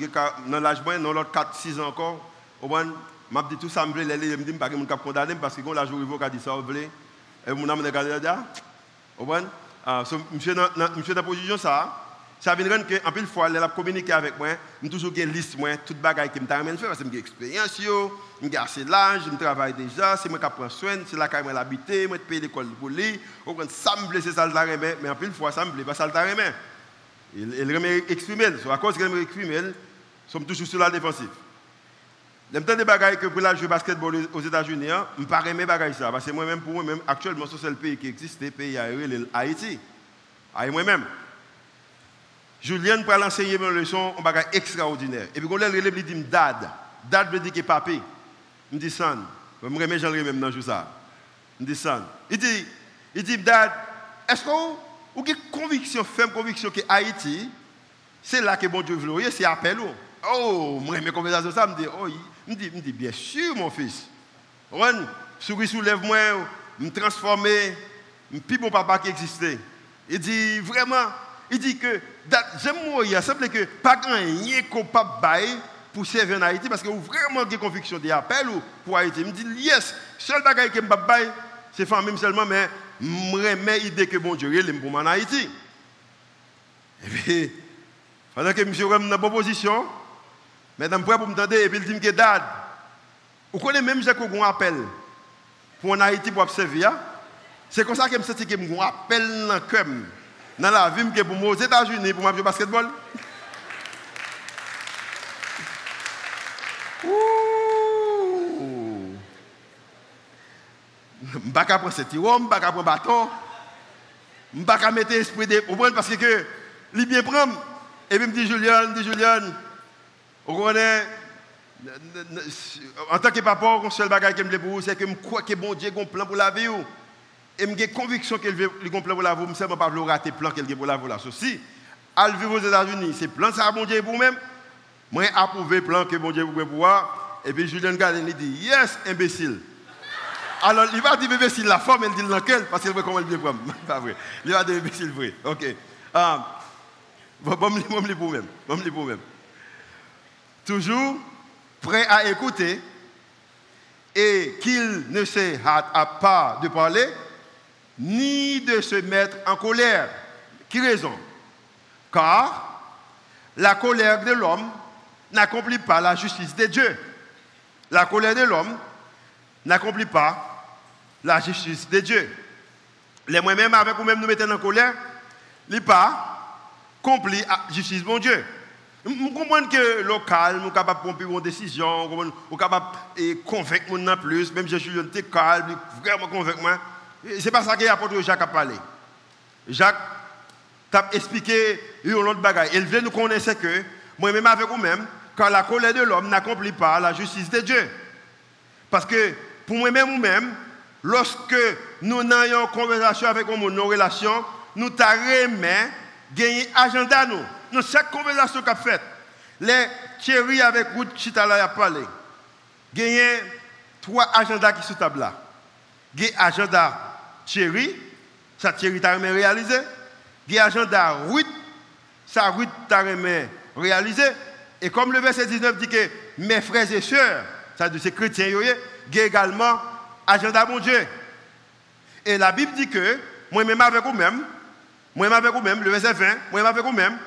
dans l'âge moins dans l'autre 4 6 ans encore, au moins m'a dit tout ça me plaît, me dit pas que mon cap condamné parce que gon l'âge courir qui dit ça veut et mon âme regarder là. Moins ah monsieur monsieur dans position ça ça vient rendre que en pile fois elle a communiqué avec moi me toujours une liste moi toute bagaille que me t'a faire parce que j'ai expérience yo j'ai assez l'âge je travaille déjà c'est moi qui prends soin c'est là que moi l'habiter moi payer l'école pour lui au moins ça me plaît c'est ça le mais en pile fois ça me plaît pas ça le il, il remet exprimer. À cause qu'il remet exprimer, sommes toujours sur la défensive. J'aime des bagailles que pour la jouer basketball aux États-Unis, je ne pas aimer ça. Parce que moi-même, pour moi-même, actuellement, c'est le pays qui existe, le pays Haïti. Haïti moi-même. Julien pour l'enseigner une leçon, un bagage extraordinaire. Et puis, quand il me dit dad. Dad veut dire que papi. Je me dis son. Je me remets, j'en même dans ça. Je me dis son. Il dit, il dit, dad, est-ce que ou qui conviction, ferme conviction que Haïti, c'est là que bon Dieu veut, c'est appel. Oh, moi, mes conversations, ça me dit, oh, me dit, me dit, bien sûr, mon fils. Ron, souris soulève-moi, me transformer, me plus mon papa qui existait. Il dit, vraiment, il dit que, j'aime mourir, semble que pas grand rien qu'on peut pour servir en Haïti, parce que vraiment des convictions d'appel pour Haïti. Il me dit, yes, seul bagage que je peux c'est famille seulement, mais je l'idée que bon Dieu est pour en Haïti. Et puis, pendant que monsieur est dans la proposition, mesdames, prêt pour me tendre, et puis il dit que dad, vous connaissez même j'ai qu'on appel pour en Haïti pour observer. Hein? C'est comme ça que je me sens que je dans le dans la vie, que pour moi aux États-Unis, pour jouer basketball. Je ne vais pas prendre ce tirant, je ne prendre bâton. Je ne pas mettre l'esprit de parce que il bien prendre. Et puis il me dit Julien, dit Julien, connaît, en tant que papa, le seul bagage que je pour vous, c'est que je crois que bon Dieu a un plan pour la vie. Et j'ai conviction qu'il a un plan pour la vie, je ne sais pas rater le plan qu'il a pour la vie. Ceci, à vivre aux États-Unis, c'est plan ça, bon Dieu pour vous-même. Moi, approuvé le plan que bon Dieu vous pouvoir. Et puis Julien Galen dit Yes, imbécile. Alors, il va dire bébé s'il la forme, il dit laquelle, parce qu'il veut comment il bien prendre. Pas vrai. Il va dire bébé s'il vrai. Ok. Ah, bon, bon, bon, bon, pour même. Bon, pour même. Toujours prêt à écouter et qu'il ne se hâte pas de parler, ni de se mettre en colère. Qui raison? Car la colère de l'homme n'accomplit pas la justice de Dieu. La colère de l'homme n'accomplit pas la justice de Dieu. Les moi-même avec vous-même nous mettons en colère, n'est pas accompli la justice de Dieu. Nous comprenons que local, nous de prendre une décision, nous de convaincre les plus, même si je suis calme, vraiment convaincre moi. Ce n'est pas ça que l'apôtre Jacques a parlé. Jacques a expliqué une autre bagaille. Il veut nous connaître que, moi-même avec vous-même, quand la colère de l'homme n'accomplit pas la justice de Dieu. Parce que pour moi-même ou même, lorsque nous une conversation avec nos relations, nous t'arrêtons gagner agenda nous. Dans chaque conversation qu'a faite, les chéris avec Ruth Chitala a parlé. Gagner trois agendas qui sont sur table là. Gagner agenda chéri, ça chéri t'a réalisé. Gagner agenda Ruth, ça Ruth t'a réalisé. Et comme le verset 19 dit que mes frères et sœurs, ça de ces chrétiens, également agenda mon Dieu. Et la Bible dit que, moi-même avec vous-même, moi-même avec vous-même, le verset 20, moi-même avec vous-même,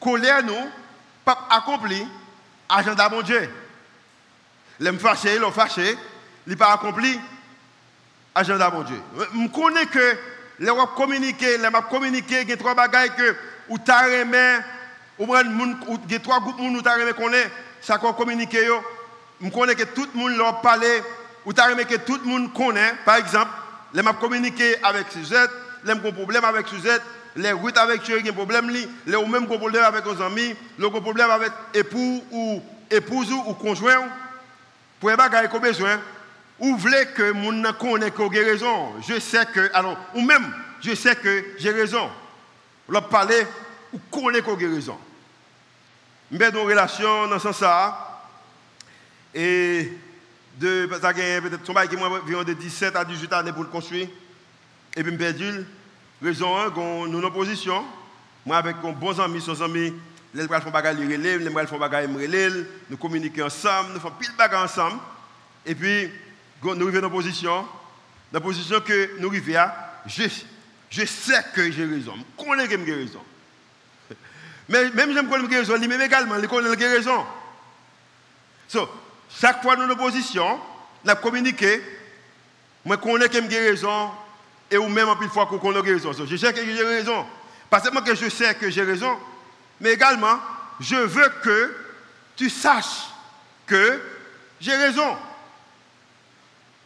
colère nous, pas accompli, agenda mon Dieu. L'aime fâché, l'ont fâché, il pas accompli, agenda mon Dieu. Je connais que les gens communiquer, les gens communiquer, il y a trois bagailles que, ou t'as ou il y a trois groupes où t'as remis qu'on est, ça qu'on communique, je connais que tout le monde leur parle, ou tu as que tout le monde connaît, par exemple, les m'a communiqué avec Suzette, les ont problème avec Suzette, les routes avec Chéri ont problème, les ont même problème avec nos amis, ont problème avec époux ou épouse ou conjoint. Pour les bagages qu'on besoin, ou voulez que mon connaît que j'ai raison, je sais que, alors, ou même, je sais que j'ai raison. Leur parler, ou connaît que j'ai raison. Mais nos relations dans ce sens, et de, peut-être son qui m'a de 17 à 18 années pour le construire. Et puis, je perdu. Raison 1, nous en position. Moi, avec mon bon ami, son ami les bras font bagarre, les les bras font bagarre, relève, nous communiquons ensemble, nous faisons pile bagarre ensemble. Et puis, nous arrivons dans position, dans la position que nous arrivons je, je sais que j'ai raison, je connais que j'ai raison. Mais même si je connais que j'ai raison, lui-même également, il connaît que j'ai raison. So, chaque fois dans nos positions, nous communiqué, moi je connais que j'ai raison, et ou même en plus fois qu'on connaît raison. So, je sais que j'ai raison. Pas seulement que je sais que j'ai raison, mais également, je veux que tu saches que j'ai raison.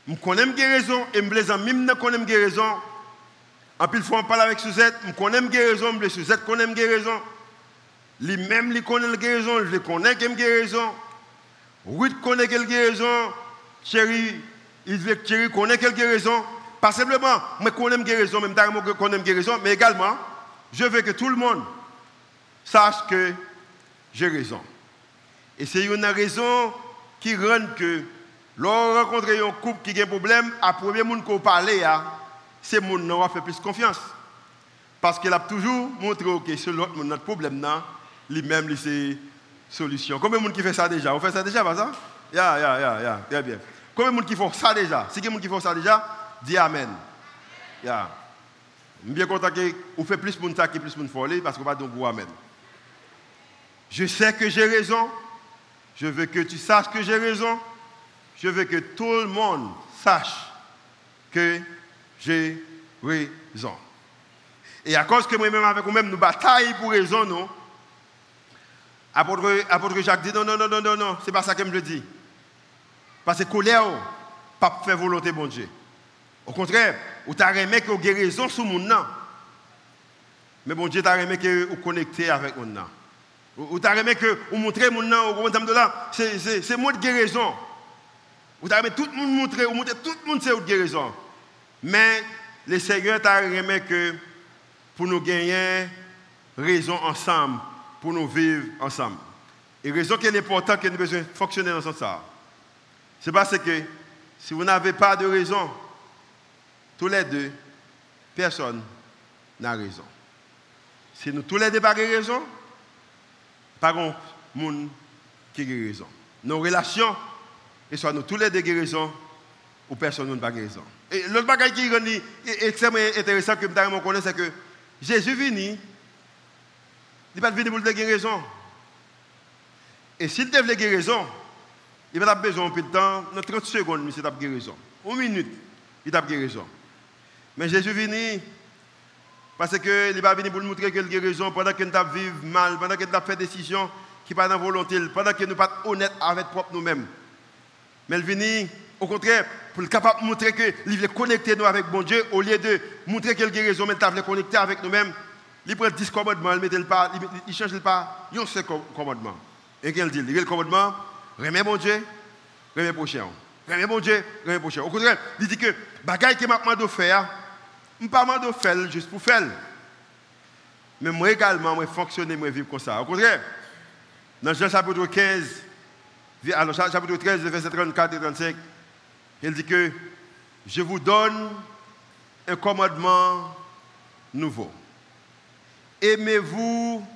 Je connais j'ai raison, et mes amis me que j'ai raison. En plus, fois, on parle avec Suzette, je connais j'ai raison, mais Suzette connaît j'ai raison. Lui-même, il connaît j'ai raison, je connais que j'ai raison. Oui, connaît que j'ai raison. Chérie, il veut que Chérie connaît que j'ai raison. Pas simplement, je connais raison, même je raison, mais également, je veux que tout le monde sache que j'ai raison. Et c'est une raison qui rend que, lorsqu'on rencontre un couple qui a un problème, à premier monde qu'on parle, c'est le monde qui fait plus confiance. Parce qu'il a toujours montré que c'est l'autre notre problème, lui-même, c'est solution. Combien de monde qui fait ça déjà? On fait ça déjà, pas ça? Ya, ya, ya, très bien. Combien de monde qui font ça déjà? Si quelqu'un qui font ça déjà, dis Amen. Je suis bien content que vous faites plus de ça que plus de folie parce vous pas donc Amen. Je sais que j'ai raison. Je veux que tu saches que j'ai raison. Je veux que tout le monde sache que j'ai raison. Et à cause que moi-même avec vous-même, nous bataillons pour raison, non? Apôtre, Jacques dit non, non, non, non, non, non, c'est pas ça que je dis. Parce que colère, pas faire volonté bon Dieu. Au contraire, ou t'as aimé que vous raison sur mon nom. Mais bon Dieu t'a aimé que vous connectez avec mon nom. Ou t'as aimé que vous montrez mon nom, au de là, c'est moi de guérison. Ou t'as aimé tout le monde montrer, ou montrer tout le monde c'est de guérison. Mais le Seigneur t'a aimé que pour nous gagner raison ensemble, pour nous vivre ensemble. Et raison qu'il est important que nous besoin fonctionner dans ce sens. C'est parce que si vous n'avez pas de raison, tous les deux, personne n'a raison. Si nous tous les deux pas raison, pas de monde qui a raison. Nos relations, et soit nous tous les deux qui raison, ou personne n'a pas raison. Et l'autre bagage qui est extrêmement intéressant que je connais, c'est que Jésus venu, il n'est pas venu pour le raison. Et s'il devait raison, il va avoir besoin de temps, dans 30 secondes, a raison. Une minute, il a raison. Mais Jésus venu parce qu'il pas venu pour nous montrer qu'il a raison pendant que nous vivons mal, pendant que nous fait des décisions qui ne sont pas volonté, pendant que nous ne sommes pas honnêtes avec nous-mêmes. Mais il venu, au contraire, pour le capable de montrer qu'il veut connecter nous avec bon Dieu, au lieu de montrer qu'il a raison, mais veut connecter avec nous-mêmes. Il prend 10 commandements, il, met change pas, il a commandements. Et qu'il dit, il a le commandement, remets mon Dieu, remets prochain. Remets mon Dieu, remets prochain. Au contraire, il dit que, bagaille que m'a demandé de faire, je ne pas de faire juste pour faire. Mais moi également, je fonctionner, je vivre comme ça. Au contraire, dans Jean chapitre 15, alors chapitre 13, verset 34 et 35, il dit que je vous donne un commandement nouveau. Aimez-vous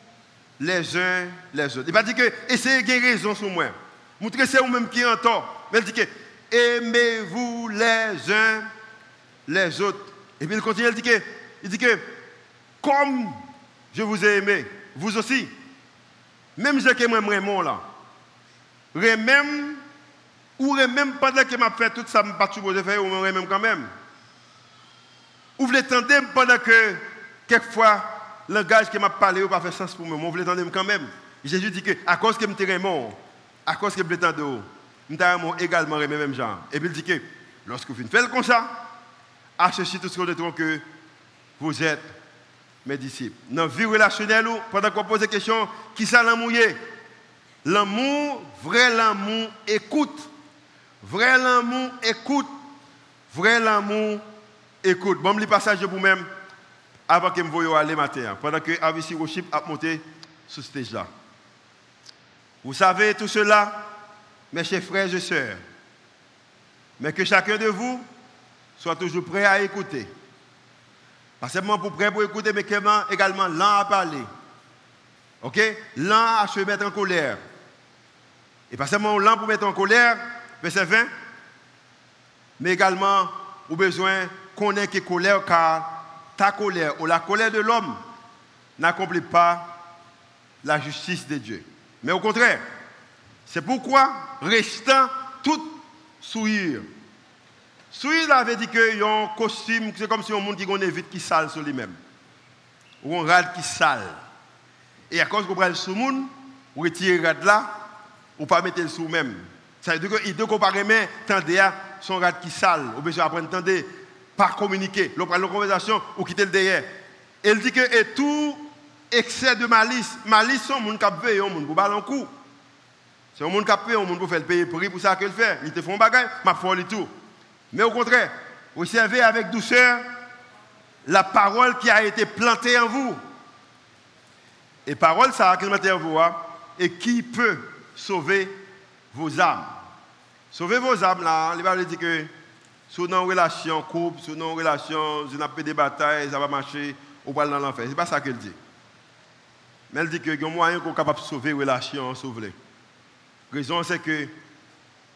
les uns les autres. Il va dire que essayez de raison sur moi. Montrez c'est vous-même qui est en tort. Mais il dit que aimez-vous les uns les autres. Et puis il continue, il dit que, il dit que comme je vous ai aimé, vous aussi, même je que moi vraiment là, même ou même pendant que m'a fait tout ça, je pas supposé faire, ou même quand même. Ou vous l'attendez pendant que, quelquefois, le langage que m'a parlé n'a pas fait sens pour moi, vous l'attendez quand même. Jésus dit que, à cause que je me à cause que je l'attendais, je également le même genre. Et puis il dit que, lorsque vous faites comme ça, à ceci, tout ce qu'on que vous êtes mes disciples. Dans la vie relationnelle, pendant qu'on pose des questions, qui ça l'amour L'amour, vrai l'amour, écoute. Vrai l'amour, écoute. Vrai l'amour, écoute. Bon, lis passage vous-même avant que je me aller matin, pendant que Avici Worship a monté sur ce stage-là. Vous savez tout cela, mes chers frères et sœurs, mais que chacun de vous Sois toujours prêt à écouter. Pas seulement pour prêt pour écouter, mais également lent à parler. Ok? L'un à se mettre en colère. Et pas seulement l'un pour mettre en colère, verset 20, mais également, au besoin qu'on ait que colère, car ta colère ou la colère de l'homme n'accomplit pas la justice de Dieu. Mais au contraire, c'est pourquoi, restant tout souillure. Souillure avait dit a un costume, c'est comme si un monde qui connaît vite qui sale sur lui-même. Ou un rad qui sale. Et à cause qu'on prend le sous monde, ou retire le rad là, ou pas le sous même. Ça veut dire qu'il doit comparer, mais tendez à son rad qui sale. Ou besoin d'apprendre, tendez, pas communiquer. L'on prend la conversation ou quitter le derrière. Elle dit que et tout excès de malice, malice, c'est un monde qui a veillé, un monde pour balancer un coup. C'est un monde qui a payé, un monde pour faire le payer prix pour ça qu'il fait. Il te font un bagage, ma folie tout. Mais au contraire, servez avec douceur la parole qui a été plantée en vous. Et parole, ça a été plantée en vous, hein, et qui peut sauver vos âmes? Sauver vos âmes, là, il va dire que sur nos relations couple, sur nos relations, une avez des batailles, ça va marcher, on va dans l'enfer. Ce n'est pas ça qu'elle dit. Mais elle dit que y a un moyen qu'on est capable de sauver les relations, sauver. La raison, c'est que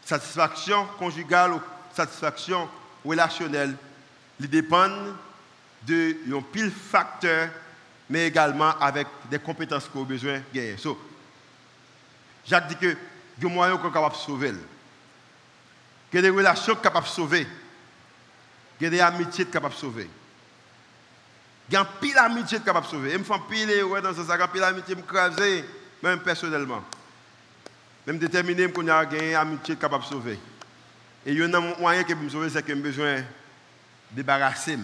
satisfaction conjugale satisfaction relationnelle, ils dépendent de un pile facteur, mais également avec des compétences qu'on a besoin de gagner. So, Jacques dit que il y a un moyen qu'on est capable de sauver. A des relations capables de sauver. A des amitiés capables de sauver. Il y a pile d'amitié capable de sauver. Je me fais pile, ouais, dans ce sac, pile d'amitié, me même personnellement. Même déterminer qu'on a une amitié capable de sauver. Et il y a un moyen que me sauver, c'est que j'ai besoin de débarrasser.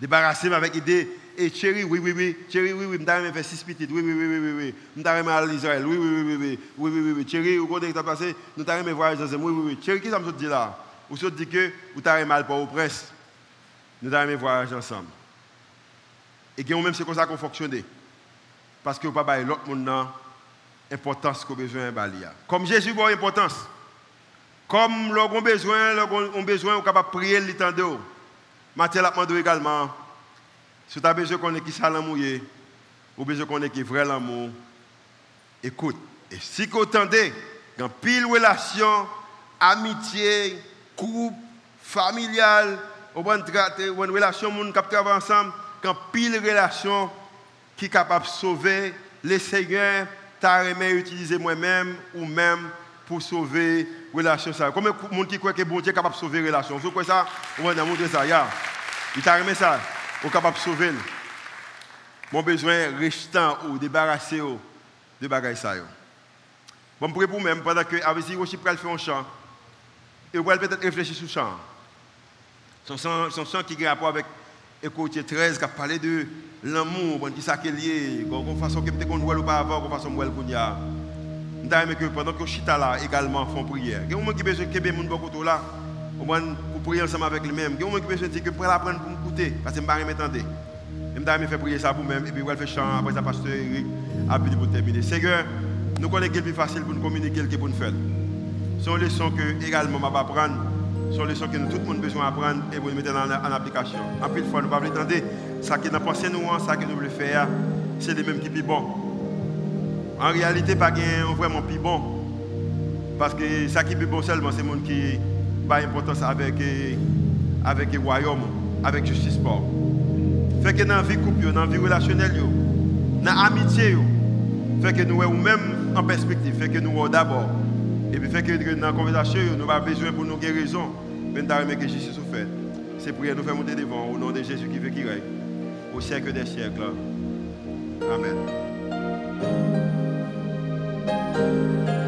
Débarrasser avec l'idée, et chérie, oui, oui, oui, chérie, oui, oui, je vais faire six petites, oui, oui, oui, oui, oui, oui, je vais aller à Israël, oui, oui, oui, oui, oui, oui, oui, oui, chérie, vous connaissez ce qui passé, nous t'avons voir oui, oui, oui, chérie, qui ça me dit là Ou ça dit que vous t'avez mal pour au presse, nous t'avons voyage ensemble. Et même c'est comme ça qu'on fonctionne. Parce que vous ne pas l'autre monde l'importance qu'on a besoin de Comme Jésus a importance. Comme l'on a besoin, l'on a besoin, on capable de prier le temps de Matthieu l'a demandé également. Si tu as besoin qu'on ait qui ça mouillé, ou besoin qu'on ait qui vrai l'amour, écoute. Et si vous entendez, dans pile relation, amitié, couple, familial, ou une relation, on travaille ensemble, quand pile relation qui est capable de sauver les seigneurs, t'as aimé utiliser moi-même ou même pour sauver relation ça. Comme les gens qui croient que bon Dieu est capable de sauver relation. Vous croyez ça On va montrer ça. Yeah. Il t'a aimé ça. On capable de sauver. Mon besoin restant ou débarrasser de bagages ça. Bon, pour vous même pendant que avec si vous faire un chant, et vous peut-être réfléchir sur le chant. Son chant qui a rapport avec Écoutez 13 qui a parlé de l'amour, qui est lié, de façon que peut-être qu'on voit pas avant, de façon qu'on y a. Nous que pendant que chita là également font prière. Il y a des gens qui besoin de gens beaucoup là, pour prier ensemble avec lui-même. Il y a des gens qui besoin de dire que pour l'apprendre pour m'écouter, parce que je ne vais pas. Je vais prier ça pour moi et puis je vais faire chant après ça, pasteur Eric, après pour terminer. Seigneur, nous connaissons plus facile pour nous communiquer que pour nous faire. Sont les leçons que également je vais apprendre sont les leçons que nous, tout le monde besoin d'apprendre et vous mettre en, application. En plus, fois, nous ne pouvons pas attendre. Ça qui nous pensé nous, ça que nous voulons faire, c'est les mêmes qui sont bon. En réalité, pas vraiment plus bon. Parce que ça qui est bon seulement, c'est le monde qui pas importance avec, avec le royaume, avec justice sport. Fait que dans la vie couple, dans la vie relationnelle, dans l'amitié, fait que nous même en perspective, fait que nous d'abord. Et puis, fait que dans la conversation, nous avons besoin pour nos guérisons. Mais nous avons que Jésus soit. C'est pour nous faire monter devant au nom de Jésus qui veut qu'il règne. Au siècle des siècles. Amen. Thank you.